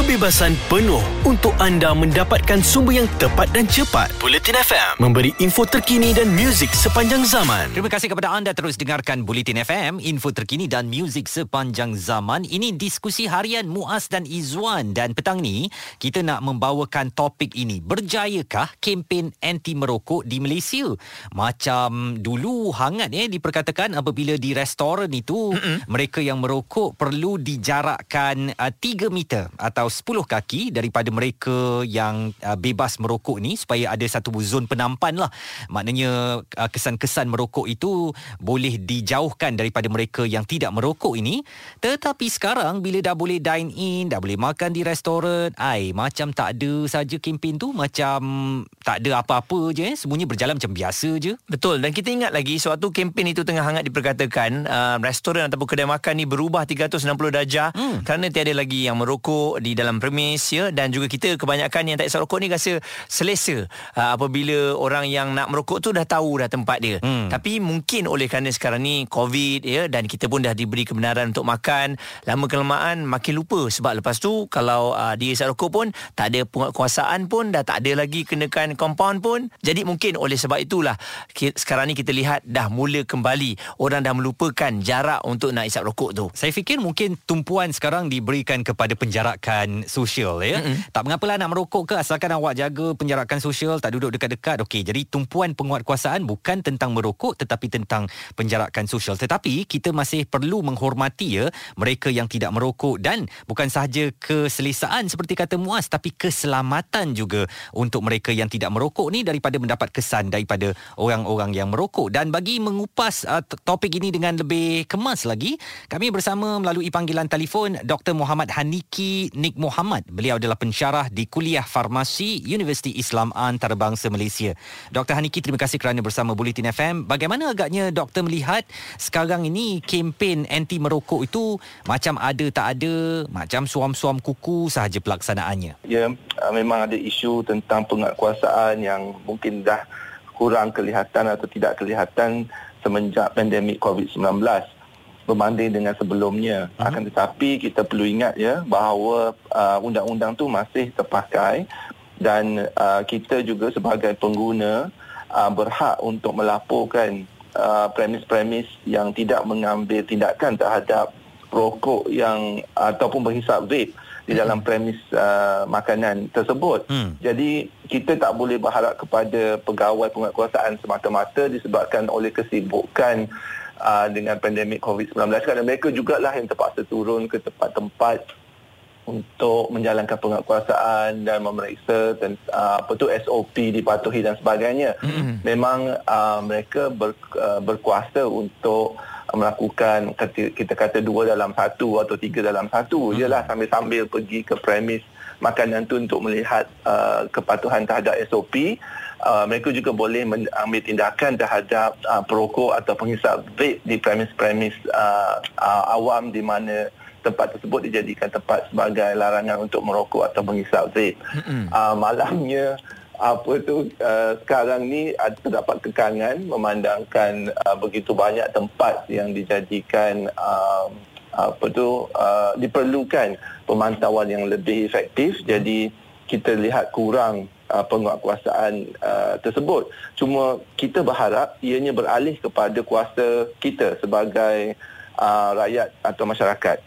kebebasan penuh untuk anda mendapatkan sumber yang tepat dan cepat. Bulletin FM memberi info terkini dan muzik sepanjang zaman. Terima kasih kepada anda terus dengarkan Bulletin FM, info terkini dan muzik sepanjang zaman. Ini diskusi harian Muaz dan Izwan dan petang ni kita nak membawakan topik ini. Berjayakah kempen anti merokok di Malaysia? Macam dulu hangat eh diperkatakan apabila di restoran itu Mm-mm. mereka yang merokok perlu dijarakkan uh, 3 meter atau 10 kaki daripada mereka yang uh, bebas merokok ni supaya ada satu zon penampan lah. Maknanya uh, kesan-kesan merokok itu boleh dijauhkan daripada mereka yang tidak merokok ini. Tetapi sekarang bila dah boleh dine in, dah boleh makan di restoran, ai macam tak ada saja kempen tu macam tak ada apa-apa je eh. Semuanya berjalan macam biasa je. Betul dan kita ingat lagi suatu kempen itu tengah hangat diperkatakan uh, restoran ataupun kedai makan ni berubah 360 darjah hmm. kerana tiada lagi yang merokok di dalam premis ya dan juga kita kebanyakan yang tak isap rokok ni rasa selesa uh, apabila orang yang nak merokok tu dah tahu dah tempat dia. Hmm. Tapi mungkin oleh kerana sekarang ni COVID ya dan kita pun dah diberi kebenaran untuk makan, lama kelamaan makin lupa sebab lepas tu kalau uh, dia isap rokok pun tak ada penguasaan pun dah tak ada lagi kenakan compound pun. Jadi mungkin oleh sebab itulah sekarang ni kita lihat dah mula kembali orang dah melupakan jarak untuk nak isap rokok tu. Saya fikir mungkin tumpuan sekarang diberikan kepada penjarakan sosial ya. Mm-hmm. Tak mengapalah nak merokok ke asalkan awak jaga penjarakan sosial, tak duduk dekat-dekat. Okey, jadi tumpuan penguatkuasaan bukan tentang merokok tetapi tentang penjarakan sosial. Tetapi kita masih perlu menghormati ya mereka yang tidak merokok dan bukan sahaja keselesaan seperti kata Muaz tapi keselamatan juga untuk mereka yang tidak merokok ni daripada mendapat kesan daripada orang-orang yang merokok. Dan bagi mengupas uh, topik ini dengan lebih kemas lagi, kami bersama melalui panggilan telefon Dr. Muhammad Haniki Nik Muhammad. Beliau adalah pensyarah di Kuliah Farmasi Universiti Islam Antarabangsa Malaysia. Dr. Haniki, terima kasih kerana bersama Bulletin FM. Bagaimana agaknya doktor melihat sekarang ini kempen anti merokok itu macam ada tak ada, macam suam-suam kuku sahaja pelaksanaannya? Ya, uh, memang ada isu tentang penguatkuasaan yang mungkin dah kurang kelihatan atau tidak kelihatan semenjak pandemik COVID-19 berbanding dengan sebelumnya. Uh-huh. Akan tetapi kita perlu ingat ya bahawa uh, undang-undang tu masih terpakai dan uh, kita juga sebagai pengguna uh, berhak untuk melaporkan uh, premis-premis yang tidak mengambil tindakan terhadap rokok yang ataupun berhisap vape di dalam premis uh, makanan tersebut. Hmm. Jadi kita tak boleh berharap kepada pegawai penguatkuasaan semata-mata disebabkan oleh kesibukan uh, dengan pandemik COVID-19 kerana mereka jugalah yang terpaksa turun ke tempat-tempat untuk menjalankan penguatkuasaan dan memeriksa dan uh, apa tu SOP dipatuhi dan sebagainya. Mm-hmm. Memang uh, mereka ber, uh, berkuasa untuk melakukan kita kata dua dalam satu atau tiga dalam satu mm-hmm. sambil-sambil pergi ke premis makanan tu untuk melihat uh, kepatuhan terhadap SOP uh, mereka juga boleh mengambil tindakan terhadap uh, perokok atau penghisap vape di premis-premis uh, uh, awam di mana tempat tersebut dijadikan tempat sebagai larangan untuk merokok atau menghisap vape. Mm-hmm. Uh, malangnya apa tu uh, sekarang ni ada terdapat kekangan memandangkan uh, begitu banyak tempat yang dijadikan uh, apa tu uh, diperlukan pemantauan yang lebih efektif jadi kita lihat kurang uh, penguatkuasaan uh, tersebut. Cuma kita berharap ianya beralih kepada kuasa kita sebagai uh, rakyat atau masyarakat.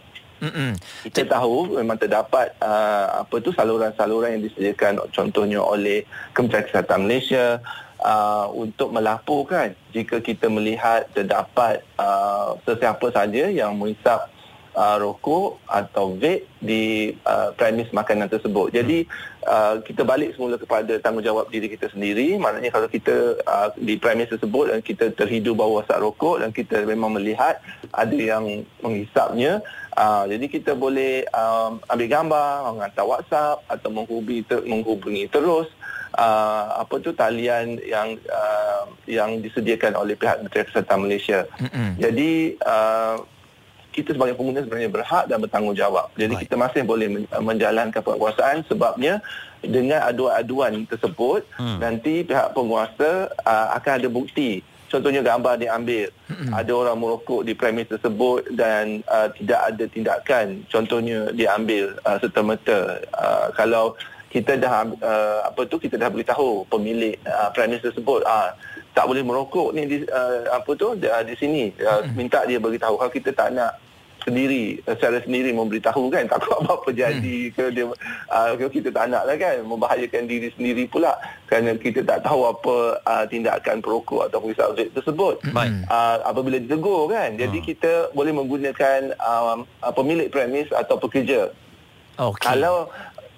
Mm-mm. Kita tahu memang terdapat uh, apa tu saluran-saluran yang disediakan contohnya oleh Kementerian Kesihatan Malaysia uh, untuk melaporkan jika kita melihat terdapat uh, sesiapa saja yang menghisap uh, rokok atau vape di uh, premis makanan tersebut. Jadi uh, kita balik semula kepada tanggungjawab diri kita sendiri. Maknanya kalau kita uh, di premis tersebut dan kita terhidu bahawa asap rokok dan kita memang melihat ada yang menghisapnya, uh, jadi kita boleh um, ambil gambar, menghantar WhatsApp atau menghubungi ter- menghubungi terus uh, apa tu talian yang uh, yang disediakan oleh pihak Menteri Kesihatan Malaysia. Mm-hmm. Jadi uh, kita sebagai pengguna sebenarnya berhak dan bertanggungjawab. Jadi Baik. kita masih boleh menjalankan penguasaan sebabnya dengan aduan-aduan tersebut hmm. nanti pihak penguasa uh, akan ada bukti contohnya gambar diambil ada orang merokok di premis tersebut dan uh, tidak ada tindakan contohnya diambil uh, serta-merta uh, kalau kita dah uh, apa tu kita dah beritahu pemilik uh, premis tersebut uh, tak boleh merokok ni di uh, apa tu di, uh, di sini uh, minta dia beritahu kalau kita tak nak sendiri secara sendiri memberitahu kan takut apa-apa jadi hmm. ke dia uh, kita tak nak lah kan membahayakan diri sendiri pula kerana kita tak tahu apa uh, tindakan perokok atau vape tersebut Baik. uh, apabila ditegur kan jadi Hmm. kita boleh menggunakan um, uh, pemilik premis atau pekerja Okey. kalau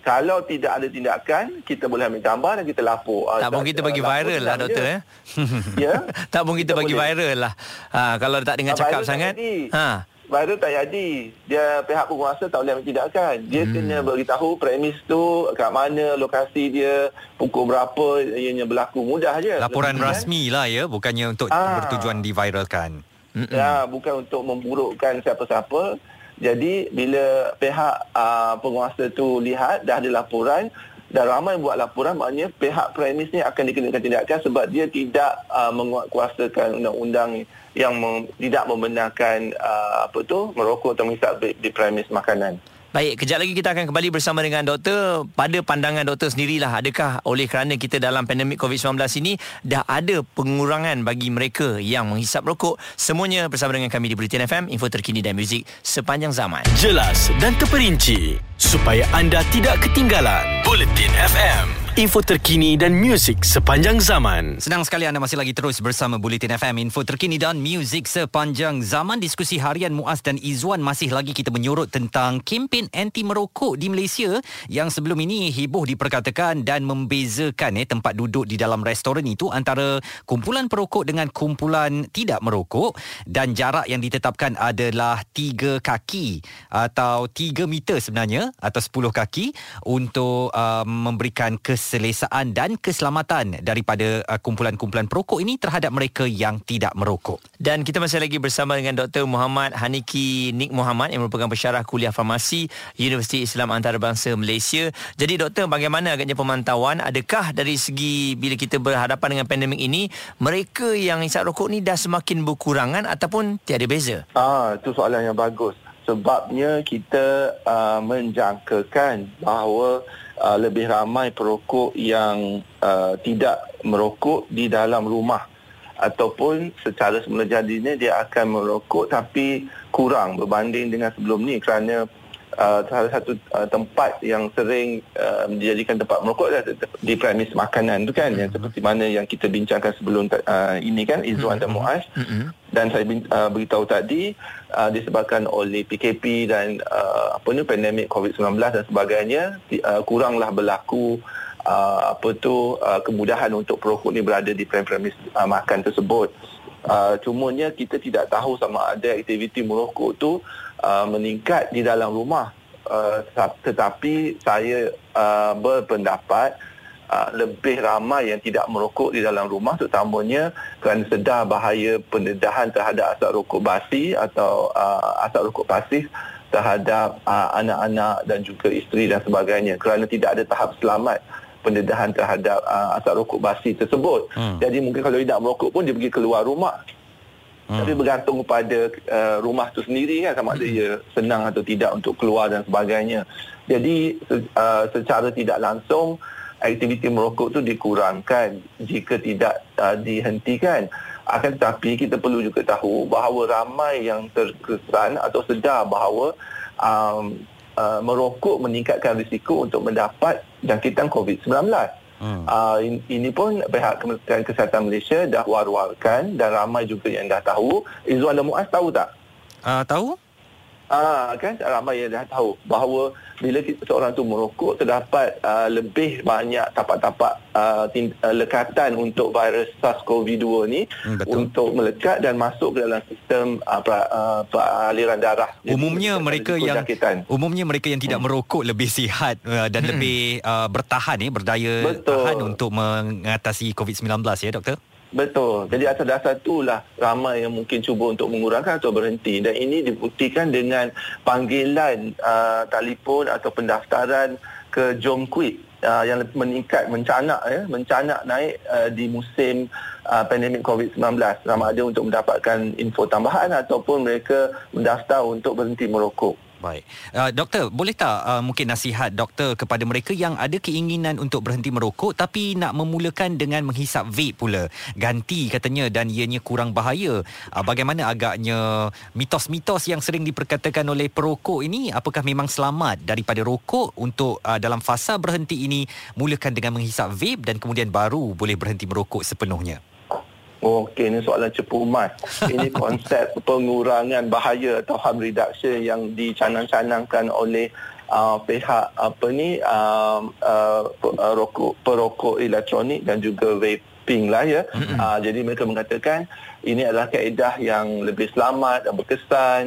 kalau tidak ada tindakan kita boleh ambil gambar dan kita lapor Ah, tak pun kita bagi viral lah doktor eh. ya tak pun kita, Kita bagi boleh. viral lah. Ha kalau tak dengar Ah, cakap viral tak sangat. Ha. Viral tak jadi. Dia pihak penguasa tak boleh ambil tindakan. Dia hmm. kena beritahu premis tu kat mana lokasi dia, pukul berapa ianya berlaku. Mudah je. Laporan kan? rasmi lah ya bukannya untuk Ah. bertujuan diviralkan. Ya, bukan untuk memburukkan siapa-siapa. Jadi bila pihak uh, penguasa tu lihat dah ada laporan dan ramai buat laporan maknanya pihak premis ni akan dikenakan tindakan sebab dia tidak uh, menguatkuasakan undang-undang yang mem- tidak membenarkan uh, apa tu merokok atau menghisap di premis makanan. Baik, kejap lagi kita akan kembali bersama dengan doktor. Pada pandangan doktor sendirilah, adakah oleh kerana kita dalam pandemik COVID-19 ini dah ada pengurangan bagi mereka yang menghisap rokok? Semuanya bersama dengan kami di Bulletin FM, info terkini dan muzik sepanjang zaman. Jelas dan terperinci supaya anda tidak ketinggalan. Bulletin FM. Info terkini dan muzik sepanjang zaman. Senang sekali anda masih lagi terus bersama Bulletin FM Info terkini dan muzik sepanjang zaman. Diskusi harian Muaz dan Izwan Masih lagi kita menyorot tentang kempen anti merokok di Malaysia Yang sebelum ini heboh diperkatakan dan membezakan eh, tempat duduk di dalam restoran itu Antara kumpulan perokok dengan kumpulan tidak merokok. Dan jarak yang ditetapkan adalah 3 kaki Atau 3 meter sebenarnya Atau 10 kaki Untuk uh, memberikan keselesaan dan keselamatan daripada uh, kumpulan-kumpulan perokok ini terhadap mereka yang tidak merokok. Dan kita masih lagi bersama dengan Dr. Muhammad Haniki Nik Muhammad yang merupakan pensyarah kuliah farmasi Universiti Islam Antarabangsa Malaysia. Jadi doktor, bagaimana agaknya pemantauan? Adakah dari segi bila kita berhadapan dengan pandemik ini, mereka yang isap rokok ni dah semakin berkurangan ataupun tiada beza? Ah, itu soalan yang bagus. Sebabnya kita uh, menjangkakan bahawa uh, lebih ramai perokok yang uh, tidak merokok di dalam rumah. Ataupun secara semula jadinya dia akan merokok tapi kurang berbanding dengan sebelum ni. Kerana uh, salah satu uh, tempat yang sering uh, dijadikan tempat merokok adalah di premis makanan tu kan yang seperti mana yang kita bincangkan sebelum uh, ini kan Izzuan dan Muaz. Dan saya uh, beritahu tadi uh, disebabkan oleh PKP dan uh, apa ni pandemik COVID-19 dan sebagainya uh, kuranglah berlaku uh, apa tu uh, kemudahan untuk perokok ni berada di premis uh, makan tersebut. Uh, cumanya kita tidak tahu sama ada aktiviti merokok tu uh, meningkat di dalam rumah. Uh, teta- tetapi saya uh, berpendapat uh, lebih ramai yang tidak merokok di dalam rumah terutamanya kerana sedar bahaya pendedahan terhadap asap rokok basi atau uh, asap rokok pasif terhadap uh, anak-anak dan juga isteri dan sebagainya kerana tidak ada tahap selamat pendedahan terhadap uh, asap rokok basi tersebut. Hmm. Jadi mungkin kalau dia tak merokok pun dia pergi keluar rumah. Hmm. Tapi bergantung kepada uh, rumah tu sendiri kan sama ada dia senang atau tidak untuk keluar dan sebagainya. Jadi uh, secara tidak langsung aktiviti merokok tu dikurangkan jika tidak uh, dihentikan. Akan tetapi kita perlu juga tahu bahawa ramai yang terkesan atau sedar bahawa um, uh, merokok meningkatkan risiko untuk mendapat jangkitan COVID-19. Hmm. Uh, in, ini pun pihak Kementerian Kesihatan Malaysia dah war-warkan dan ramai juga yang dah tahu. Izzuan dan Muaz tahu tak? Uh, tahu? Ah kan ramai yang dah tahu bahawa bila seorang tu merokok terdapat uh, lebih banyak tapak-tapak uh, tin, uh, lekatan untuk virus SARS-CoV-2 ni Hmm, betul. untuk melekat dan masuk ke dalam sistem uh, pra, uh, aliran darah. Jadi, Umumnya ada mereka yang jangkitan. umumnya mereka yang tidak merokok lebih sihat uh, dan lebih uh, bertahan eh berdaya Betul. tahan untuk mengatasi COVID-19 ya doktor. Betul. Jadi atas dasar itulah ramai yang mungkin cuba untuk mengurangkan atau berhenti dan ini dibuktikan dengan panggilan uh, telefon atau pendaftaran ke Jom Quit uh, yang meningkat mencanak ya mencanak naik uh, di musim uh, pandemik COVID-19 sama ada untuk mendapatkan info tambahan ataupun mereka mendaftar untuk berhenti merokok. Baik. Uh, doktor, boleh tak uh, mungkin nasihat doktor kepada mereka yang ada keinginan untuk berhenti merokok tapi nak memulakan dengan menghisap vape pula. Ganti katanya dan ianya kurang bahaya. Uh, bagaimana agaknya mitos-mitos yang sering diperkatakan oleh perokok ini apakah memang selamat daripada rokok untuk uh, dalam fasa berhenti ini mulakan dengan menghisap vape dan kemudian baru boleh berhenti merokok sepenuhnya? Okey, ini soalan cepu emas. Ini konsep pengurangan bahaya atau harm reduction yang dicanang-canangkan oleh uh, pihak apa ni uh, uh, rokok perokok elektronik dan juga vaping lah ya. Mm-hmm. Uh, jadi mereka mengatakan ini adalah kaedah yang lebih selamat dan berkesan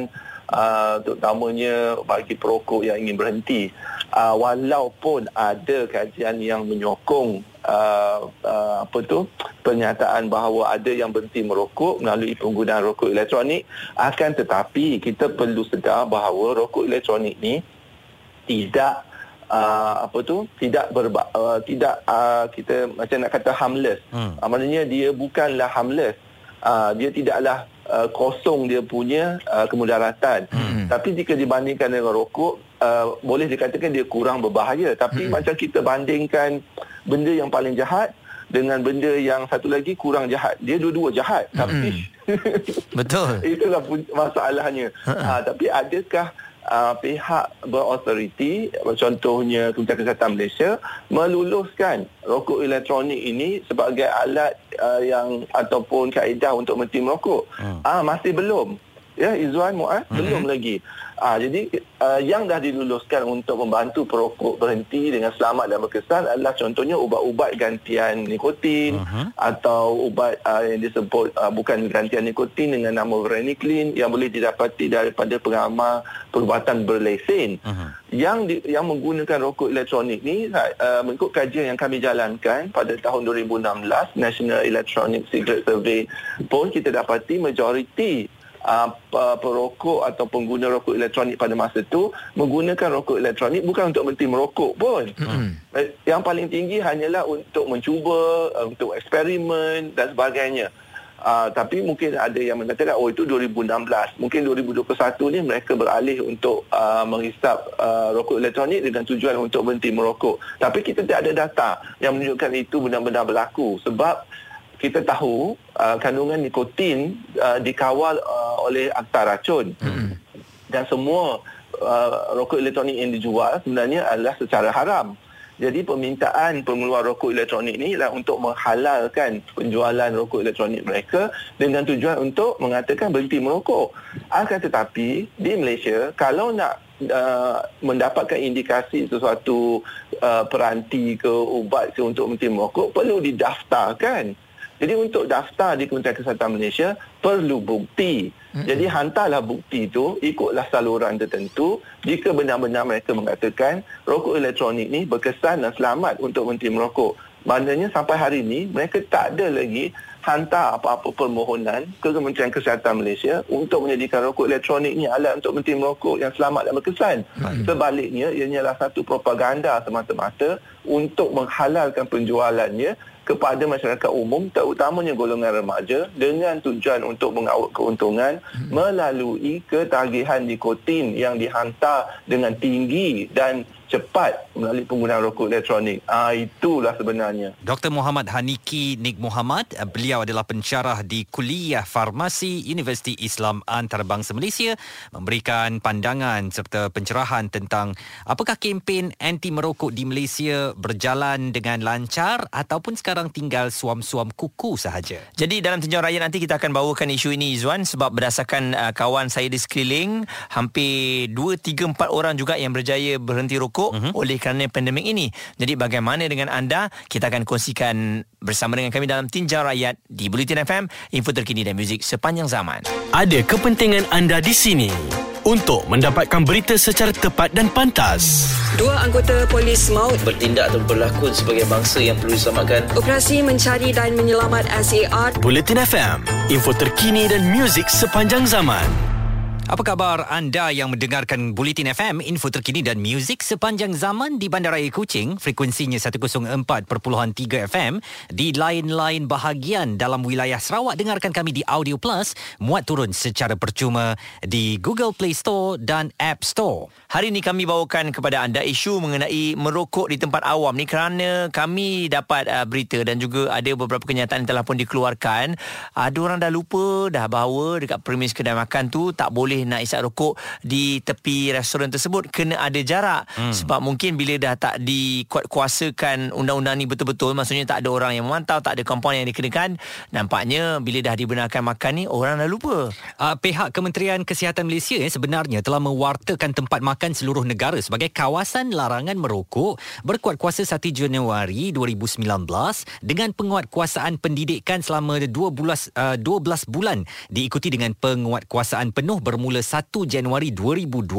uh, terutamanya bagi perokok yang ingin berhenti. Uh, walaupun ada kajian yang menyokong uh, uh, apa tu pernyataan bahawa ada yang berhenti merokok melalui penggunaan rokok elektronik akan tetapi kita perlu sedar bahawa rokok elektronik ni tidak uh, apa tu tidak berba, uh, tidak uh, kita macam nak kata harmless hmm. uh, maknanya dia bukanlah harmless uh, dia tidaklah uh, kosong dia punya uh, kemudaratan hmm. tapi jika dibandingkan dengan rokok uh, boleh dikatakan dia kurang berbahaya tapi hmm. macam kita bandingkan benda yang paling jahat dengan benda yang satu lagi kurang jahat. Dia dua-dua jahat mm. tapi betul. itulah masalahnya. ha, tapi adakah uh, pihak berautoriti contohnya Kementerian Kesihatan Malaysia meluluskan rokok elektronik ini sebagai alat uh, yang ataupun kaedah untuk berhenti merokok? Mm. Ah masih belum. Ya Izwan Muaz mm-hmm. belum lagi. Ah, jadi uh, yang dah diluluskan untuk membantu perokok berhenti dengan selamat dan berkesan adalah contohnya ubat-ubat gantian nikotin uh-huh. atau ubat uh, yang disebut uh, bukan gantian nikotin dengan nama Varenicline yang boleh didapati daripada pengamal perubatan berlesen. Uh-huh. Yang di, yang menggunakan rokok elektronik ni uh, mengikut kajian yang kami jalankan pada tahun 2016 National Electronic Cigarette Survey pun kita dapati majoriti uh, perokok atau pengguna rokok elektronik pada masa itu menggunakan rokok elektronik bukan untuk berhenti merokok pun. Mm-hmm. Yang paling tinggi hanyalah untuk mencuba, uh, untuk eksperimen dan sebagainya. Uh, tapi mungkin ada yang mengatakan oh itu 2016 mungkin 2021 ni mereka beralih untuk uh, menghisap uh, rokok elektronik dengan tujuan untuk berhenti merokok tapi kita tidak ada data yang menunjukkan itu benar-benar berlaku sebab kita tahu uh, kandungan nikotin uh, dikawal uh, oleh akta racun hmm. dan semua uh, rokok elektronik yang dijual sebenarnya adalah secara haram. Jadi permintaan pengeluar rokok elektronik ini adalah untuk menghalalkan penjualan rokok elektronik mereka dengan tujuan untuk mengatakan berhenti merokok. Akan tetapi di Malaysia kalau nak uh, mendapatkan indikasi sesuatu uh, peranti ke ubat ke untuk berhenti merokok perlu didaftarkan. Jadi untuk daftar di Kementerian Kesihatan Malaysia perlu bukti. Mm-hmm. Jadi hantarlah bukti itu ikutlah saluran tertentu jika benar-benar mereka mengatakan rokok elektronik ni berkesan dan selamat untuk berhenti merokok. Maknanya sampai hari ini mereka tak ada lagi hantar apa-apa permohonan ke Kementerian Kesihatan Malaysia untuk menyediakan rokok elektronik ni alat untuk berhenti merokok yang selamat dan berkesan. Hmm. Sebaliknya ia adalah satu propaganda semata-mata untuk menghalalkan penjualannya kepada masyarakat umum terutamanya golongan remaja dengan tujuan untuk mengawal keuntungan hmm. melalui ketagihan nikotin yang dihantar dengan tinggi dan cepat melalui penggunaan rokok elektronik. Ah itulah sebenarnya. Dr. Muhammad Haniki Nik Muhammad, beliau adalah pensyarah di Kuliah Farmasi Universiti Islam Antarabangsa Malaysia memberikan pandangan serta pencerahan tentang apakah kempen anti merokok di Malaysia berjalan dengan lancar ataupun sekarang tinggal suam-suam kuku sahaja. Jadi dalam tinjauan raya nanti kita akan bawakan isu ini Izwan sebab berdasarkan uh, kawan saya di sekeliling hampir 2 3 4 orang juga yang berjaya berhenti rokok rokok uh-huh. oleh kerana pandemik ini. Jadi bagaimana dengan anda? Kita akan kongsikan bersama dengan kami dalam Tinjau Rakyat di Bulletin FM, info terkini dan muzik sepanjang zaman. Ada kepentingan anda di sini untuk mendapatkan berita secara tepat dan pantas. Dua anggota polis maut bertindak atau berlakon sebagai bangsa yang perlu diselamatkan. Operasi mencari dan menyelamat SAR. Bulletin FM, info terkini dan muzik sepanjang zaman. Apa khabar anda yang mendengarkan Bulletin FM, info terkini dan muzik sepanjang zaman di Bandaraya Kuching, frekuensinya 104.3 FM. Di lain-lain bahagian dalam wilayah Sarawak, dengarkan kami di Audio Plus, muat turun secara percuma di Google Play Store dan App Store. Hari ini kami bawakan kepada anda isu mengenai merokok di tempat awam ni kerana kami dapat uh, berita dan juga ada beberapa kenyataan telah pun dikeluarkan. Ada orang dah lupa dah bahawa dekat premis kedai makan tu tak boleh boleh nak isap rokok di tepi restoran tersebut. Kena ada jarak. Hmm. sebab mungkin bila dah tak dikuatkuasakan undang-undang ni betul-betul maksudnya tak ada orang yang memantau tak ada kompon yang dikenakan nampaknya bila dah dibenarkan makan ni orang dah lupa. Uh, pihak Kementerian Kesihatan Malaysia eh, sebenarnya telah mewartakan tempat makan seluruh negara sebagai kawasan larangan merokok berkuat kuasa 1 Januari 2019 dengan penguatkuasaan pendidikan selama 12 uh, 12 bulan diikuti dengan penguatkuasaan penuh bermula bermula 1 Januari 2020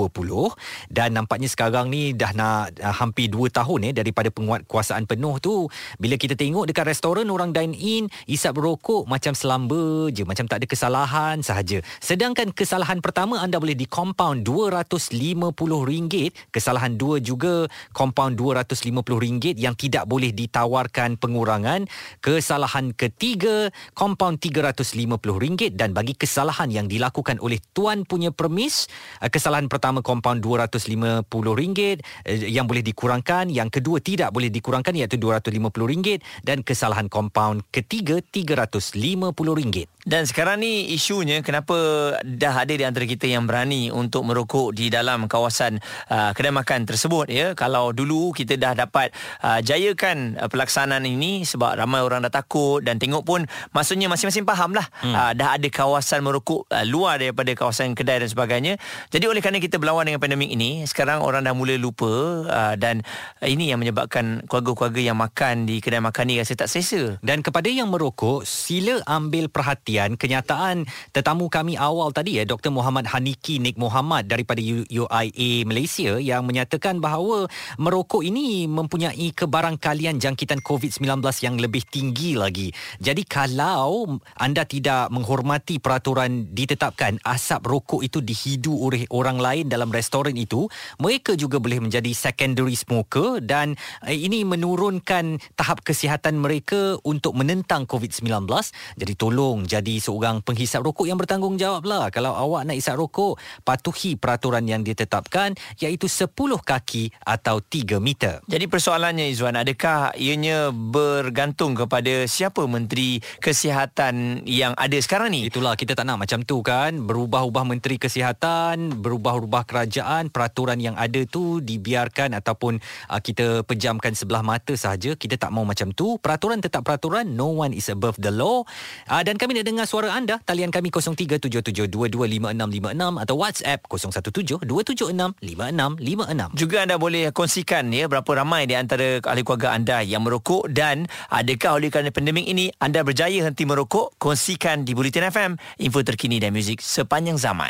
dan nampaknya sekarang ni dah nak hampir 2 tahun eh daripada penguatkuasaan penuh tu. Bila kita tengok dekat restoran orang dine in isap rokok macam selamba je macam tak ada kesalahan sahaja. Sedangkan kesalahan pertama anda boleh di compound RM250 kesalahan dua juga compound RM250 yang tidak boleh ditawarkan pengurangan. Kesalahan ketiga compound RM350 dan bagi kesalahan yang dilakukan oleh tuan punya punya permis uh, kesalahan pertama kompaun RM250 uh, yang boleh dikurangkan yang kedua tidak boleh dikurangkan iaitu RM250 dan kesalahan kompaun ketiga RM350 dan sekarang ni isunya kenapa dah ada di antara kita yang berani untuk merokok di dalam kawasan uh, kedai makan tersebut ya kalau dulu kita dah dapat uh, jayakan uh, pelaksanaan ini sebab ramai orang dah takut dan tengok pun maksudnya masing-masing faham lah hmm. uh, dah ada kawasan merokok uh, luar daripada kawasan kedai kedai dan sebagainya. Jadi oleh kerana kita berlawan dengan pandemik ini, sekarang orang dah mula lupa uh, dan uh, ini yang menyebabkan keluarga-keluarga yang makan di kedai makan ni rasa tak selesa. Dan kepada yang merokok, sila ambil perhatian kenyataan tetamu kami awal tadi ya, Dr. Muhammad Haniki Nik Muhammad daripada UIA Malaysia yang menyatakan bahawa merokok ini mempunyai kebarangkalian jangkitan COVID-19 yang lebih tinggi lagi. Jadi kalau anda tidak menghormati peraturan ditetapkan asap rokok rokok itu dihidu oleh orang lain dalam restoran itu, mereka juga boleh menjadi secondary smoker dan eh, ini menurunkan tahap kesihatan mereka untuk menentang COVID-19. Jadi tolong jadi seorang penghisap rokok yang bertanggungjawab lah. Kalau awak nak isap rokok, patuhi peraturan yang ditetapkan iaitu 10 kaki atau 3 meter. Jadi persoalannya Izwan, adakah ianya bergantung kepada siapa Menteri Kesihatan yang ada sekarang ni? Itulah kita tak nak macam tu kan, berubah-ubah menteri Menteri Kesihatan, berubah-ubah kerajaan, peraturan yang ada tu dibiarkan ataupun uh, kita pejamkan sebelah mata sahaja. Kita tak mau macam tu. Peraturan tetap peraturan. No one is above the law. Uh, dan kami nak dengar suara anda. Talian kami 0377225656 atau WhatsApp 0172765656. Juga anda boleh kongsikan ya berapa ramai di antara ahli keluarga anda yang merokok dan adakah oleh kerana pandemik ini anda berjaya henti merokok? Kongsikan di Bulletin FM info terkini dan muzik sepanjang zaman.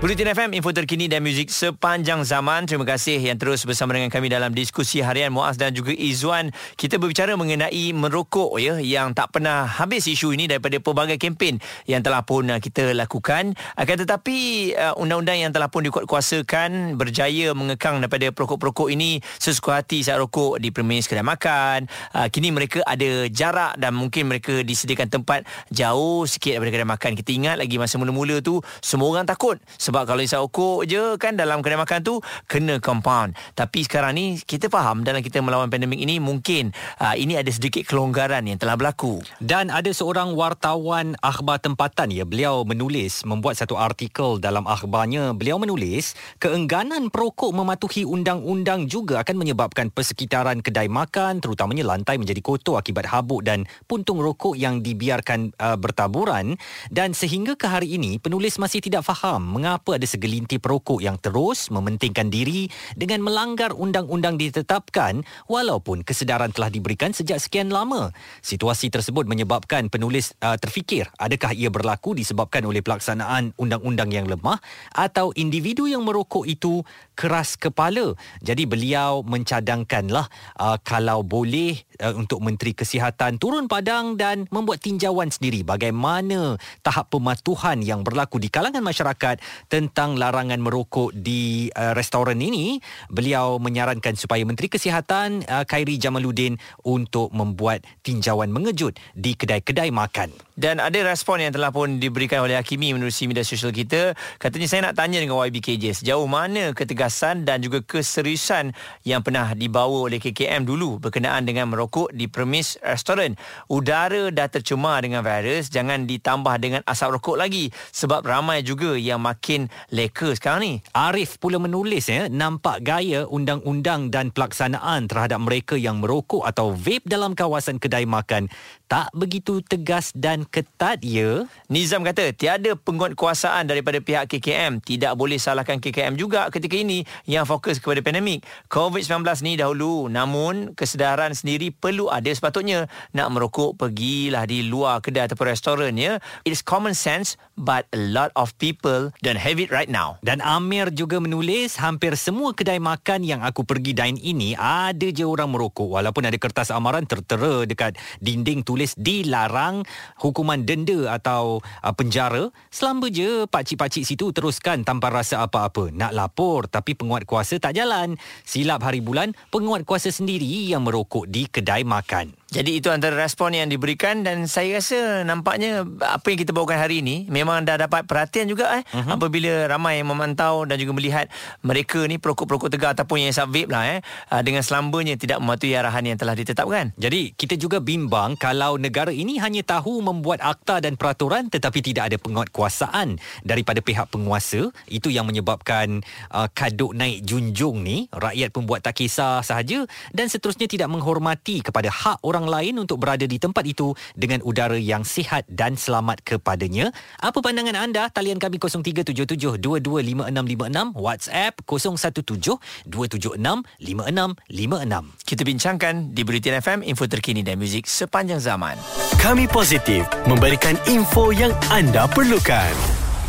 Bulletin FM, info terkini dan muzik sepanjang zaman. Terima kasih yang terus bersama dengan kami dalam diskusi harian Muaz dan juga Izwan. Kita berbicara mengenai merokok ya yang tak pernah habis isu ini daripada pelbagai kempen yang telah pun uh, kita lakukan. Akan tetapi uh, undang-undang yang telah pun dikuatkuasakan berjaya mengekang daripada perokok-perokok ini sesuka hati saat rokok di premis kedai makan. Uh, kini mereka ada jarak dan mungkin mereka disediakan tempat jauh sikit daripada kedai makan. Kita ingat lagi masa mula-mula tu semua orang takut sebab kalau isap rokok je kan dalam kedai makan tu kena compound. Tapi sekarang ni kita faham dalam kita melawan pandemik ini mungkin uh, ini ada sedikit kelonggaran yang telah berlaku. Dan ada seorang wartawan akhbar tempatan ya beliau menulis membuat satu artikel dalam akhbarnya beliau menulis keengganan perokok mematuhi undang-undang juga akan menyebabkan persekitaran kedai makan terutamanya lantai menjadi kotor akibat habuk dan puntung rokok yang dibiarkan uh, bertaburan dan sehingga ke hari ini penulis masih tidak faham mengapa kenapa ada segelintir perokok yang terus mementingkan diri dengan melanggar undang-undang ditetapkan walaupun kesedaran telah diberikan sejak sekian lama. Situasi tersebut menyebabkan penulis uh, terfikir adakah ia berlaku disebabkan oleh pelaksanaan undang-undang yang lemah atau individu yang merokok itu keras kepala. Jadi beliau mencadangkanlah uh, kalau boleh uh, untuk Menteri Kesihatan turun padang dan membuat tinjauan sendiri bagaimana tahap pematuhan yang berlaku di kalangan masyarakat tentang larangan merokok di uh, restoran ini. Beliau menyarankan supaya Menteri Kesihatan uh, Khairi Jamaluddin untuk membuat tinjauan mengejut di kedai-kedai makan. Dan ada respon yang telah pun diberikan oleh Hakimi menerusi media sosial kita. Katanya saya nak tanya dengan YBKJ sejauh mana ketegasan dan juga keseriusan yang pernah dibawa oleh KKM dulu berkenaan dengan merokok di premis restoran. Udara dah tercemar dengan virus, jangan ditambah dengan asap rokok lagi sebab ramai juga yang makin leka sekarang ni. Arif pula menulis ya, nampak gaya undang-undang dan pelaksanaan terhadap mereka yang merokok atau vape dalam kawasan kedai makan tak begitu tegas dan ketat ya. Nizam kata tiada penguatkuasaan daripada pihak KKM. Tidak boleh salahkan KKM juga ketika ini yang fokus kepada pandemik. COVID-19 ni dahulu namun kesedaran sendiri perlu ada sepatutnya. Nak merokok pergilah di luar kedai ataupun restoran ya. It is common sense but a lot of people don't have it right now. Dan Amir juga menulis hampir semua kedai makan yang aku pergi dine ini ada je orang merokok. Walaupun ada kertas amaran tertera dekat dinding tulis dilarang hukuman denda atau uh, penjara. Selamba je pakcik-pakcik situ teruskan tanpa rasa apa-apa. Nak lapor tapi penguat kuasa tak jalan. Silap hari bulan penguat kuasa sendiri yang merokok di kedai makan Jadi itu antara respon yang diberikan dan saya rasa nampaknya apa yang kita bawakan hari ini memang dah dapat perhatian juga eh uh-huh. apabila ramai yang memantau dan juga melihat mereka ni perokok-perokok tegar ataupun yang isap vape lah eh ah, dengan selambanya tidak mematuhi arahan yang telah ditetapkan. Jadi kita juga bimbang kalau negara ini hanya tahu membuat akta dan peraturan tetapi tidak ada penguatkuasaan daripada pihak penguasa itu yang menyebabkan uh, kaduk naik junjung ni rakyat pun buat tak kisah sahaja dan seterusnya tidak menghormati kepada hak orang lain untuk berada di tempat itu dengan udara yang sihat dan selamat kepadanya. Apa pandangan anda? Talian kami 0377225656 WhatsApp 0172765656. Kita bincangkan di Bulletin FM info terkini dan muzik sepanjang zaman. Kami positif memberikan info yang anda perlukan.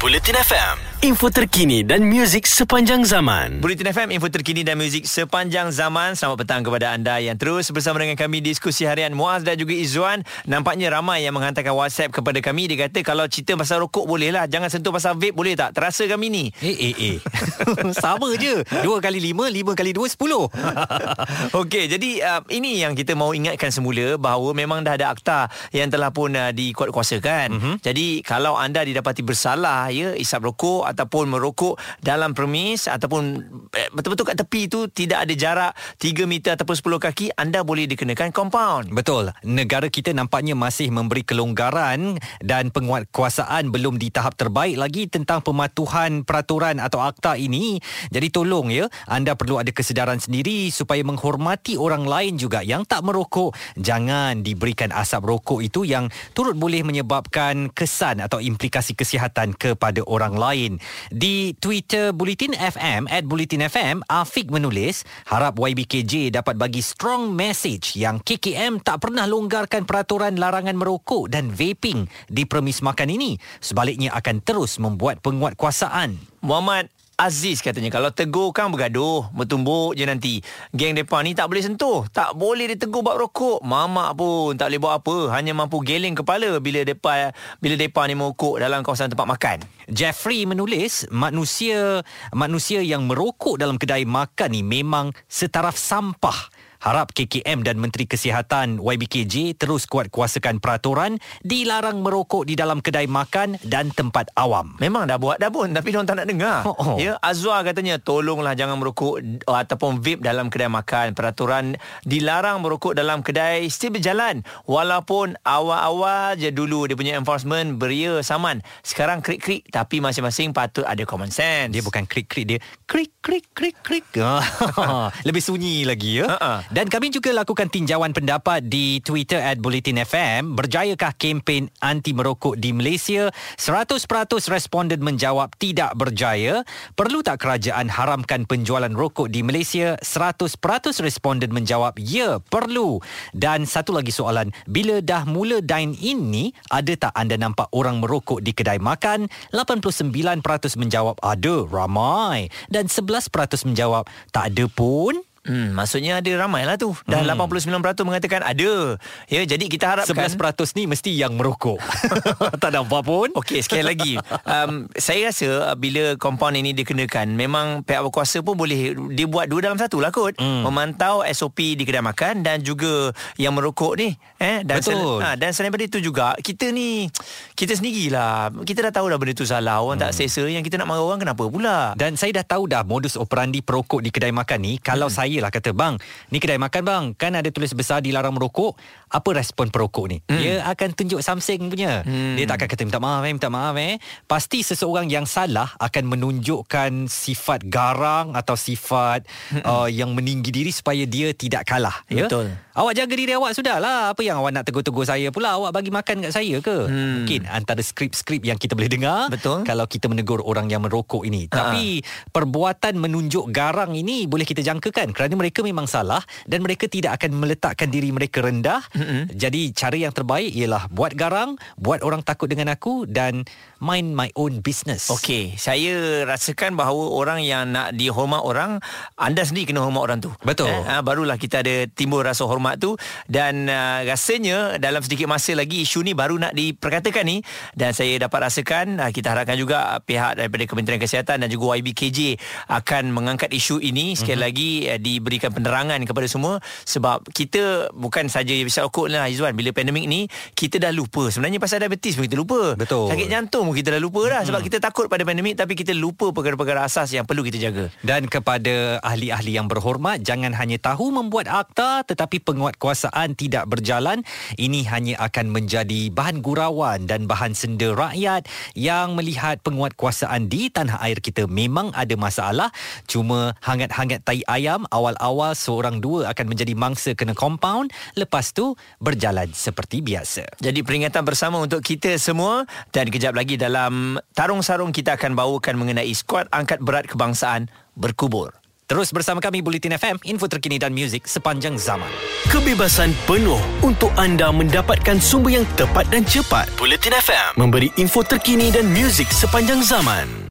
Bulletin FM, info terkini dan muzik sepanjang zaman. Bulletin FM, info terkini dan muzik sepanjang zaman. Selamat petang kepada anda yang terus bersama dengan kami diskusi harian Muaz dan juga Izzuan. Nampaknya ramai yang menghantarkan WhatsApp kepada kami. Dia kata kalau cerita pasal rokok boleh lah. Jangan sentuh pasal vape boleh tak? Terasa kami ni. Eh, eh, eh. Sama je. Dua kali lima, lima kali dua, sepuluh. Okey, jadi uh, ini yang kita mau ingatkan semula bahawa memang dah ada akta yang telah pun uh, dikuatkuasakan. Mm-hmm. Jadi kalau anda didapati bersalah ya isap rokok ataupun merokok dalam premis ataupun eh, betul-betul kat tepi itu tidak ada jarak 3 meter ataupun 10 kaki anda boleh dikenakan compound. Betul. Negara kita nampaknya masih memberi kelonggaran dan penguatkuasaan belum di tahap terbaik lagi tentang pematuhan peraturan atau akta ini. Jadi tolong ya, anda perlu ada kesedaran sendiri supaya menghormati orang lain juga yang tak merokok. Jangan diberikan asap rokok itu yang turut boleh menyebabkan kesan atau implikasi kesihatan kepada orang lain. Di Twitter Bulletin FM at Bulletin FM, Afiq menulis, harap YBKJ dapat bagi strong message yang KKM tak pernah longgarkan peraturan larangan merokok dan vaping di premis makan ini. Sebaliknya akan terus membuat penguatkuasaan. Muhammad Aziz katanya kalau tegur kan bergaduh bertumbuk je nanti. Geng depan ni tak boleh sentuh. Tak boleh ditegur buat rokok. Mamak pun tak boleh buat apa hanya mampu geling kepala bila depan bila depan ni merokok dalam kawasan tempat makan. Jeffrey menulis manusia manusia yang merokok dalam kedai makan ni memang setaraf sampah Harap KKM dan Menteri Kesihatan YBKJ terus kuat kuasakan peraturan dilarang merokok di dalam kedai makan dan tempat awam. Memang dah buat dah pun tapi diorang tak nak dengar. Oh, oh. Ya, Azwar katanya tolonglah jangan merokok uh, ataupun vape dalam kedai makan. Peraturan dilarang merokok dalam kedai still berjalan. Walaupun awal-awal je dulu dia punya enforcement beria saman. Sekarang krik-krik tapi masing-masing patut ada common sense. Dia bukan krik-krik dia krik krik krik krik. Lebih sunyi lagi ya. Ha-ha. Dan kami juga lakukan tinjauan pendapat di Twitter at Bulletin FM. Berjayakah kempen anti merokok di Malaysia? 100% responden menjawab tidak berjaya. Perlu tak kerajaan haramkan penjualan rokok di Malaysia? 100% responden menjawab ya, perlu. Dan satu lagi soalan, bila dah mula dine in ni, ada tak anda nampak orang merokok di kedai makan? 89% menjawab ada, ramai. Dan 11% menjawab tak ada pun. Hmm, maksudnya ada ramai lah tu Dan hmm. 89% mengatakan ada Ya, jadi kita harapkan 11% ni mesti yang merokok. tak nampak pun. Okey, sekali lagi. Um, saya rasa uh, bila kompaun ini dikenakan, memang pihak berkuasa pun boleh dia buat dua dalam satu lah kot. Hmm. Memantau SOP di kedai makan dan juga yang merokok ni. Eh, dan Betul. Sel, ha, dan selain daripada itu juga, kita ni, kita sendirilah. Kita dah tahu dah benda tu salah. Orang hmm. tak selesa. Yang kita nak marah orang kenapa pula? Dan saya dah tahu dah modus operandi perokok di kedai makan ni. Kalau hmm. saya lah kata, bang, ni kedai makan bang, kan ada tulis besar dilarang merokok. Apa respon perokok ni? Hmm. Dia akan tunjuk something punya. Hmm. Dia tak akan kata minta maaf eh, minta maaf eh. Pasti seseorang yang salah akan menunjukkan sifat garang atau sifat hmm. uh, yang meninggi diri supaya dia tidak kalah. Ya? Betul. Awak jaga diri awak sudahlah. Apa yang awak nak tegur-tegur saya pula? Awak bagi makan kat saya ke? Hmm. Mungkin antara skrip-skrip yang kita boleh dengar. Betul. Kalau kita menegur orang yang merokok ini. Tapi perbuatan menunjuk garang ini boleh kita jangkakan kerana mereka memang salah dan mereka tidak akan meletakkan diri mereka rendah. Mm-hmm. Jadi cara yang terbaik ialah buat garang, buat orang takut dengan aku dan mind my own business. Okey, saya rasakan bahawa orang yang nak dihormat orang, anda sendiri kena hormat orang tu. Betul. Eh, ha, barulah kita ada timbul rasa hormat tu dan uh, rasanya dalam sedikit masa lagi isu ni baru nak diperkatakan ni dan saya dapat rasakan uh, kita harapkan juga pihak daripada Kementerian Kesihatan dan juga YBKJ akan mengangkat isu ini sekali mm-hmm. lagi uh, diberikan penerangan kepada semua sebab kita bukan saja bisa okok lah Izwan bila pandemik ni kita dah lupa sebenarnya pasal diabetes pun kita lupa. Betul. Sakit jantung kita dah lupa dah sebab kita takut pada pandemik tapi kita lupa perkara-perkara asas yang perlu kita jaga. Dan kepada ahli-ahli yang berhormat, jangan hanya tahu membuat akta tetapi penguatkuasaan tidak berjalan. Ini hanya akan menjadi bahan gurauan dan bahan senda rakyat yang melihat penguatkuasaan di tanah air kita memang ada masalah. Cuma hangat-hangat tai ayam awal-awal seorang dua akan menjadi mangsa kena compound. Lepas tu berjalan seperti biasa. Jadi peringatan bersama untuk kita semua dan kejap lagi dalam tarung sarung kita akan bawakan mengenai skuad angkat berat kebangsaan berkubur. Terus bersama kami Bulletin FM, info terkini dan muzik sepanjang zaman. Kebebasan penuh untuk anda mendapatkan sumber yang tepat dan cepat. Bulletin FM memberi info terkini dan muzik sepanjang zaman.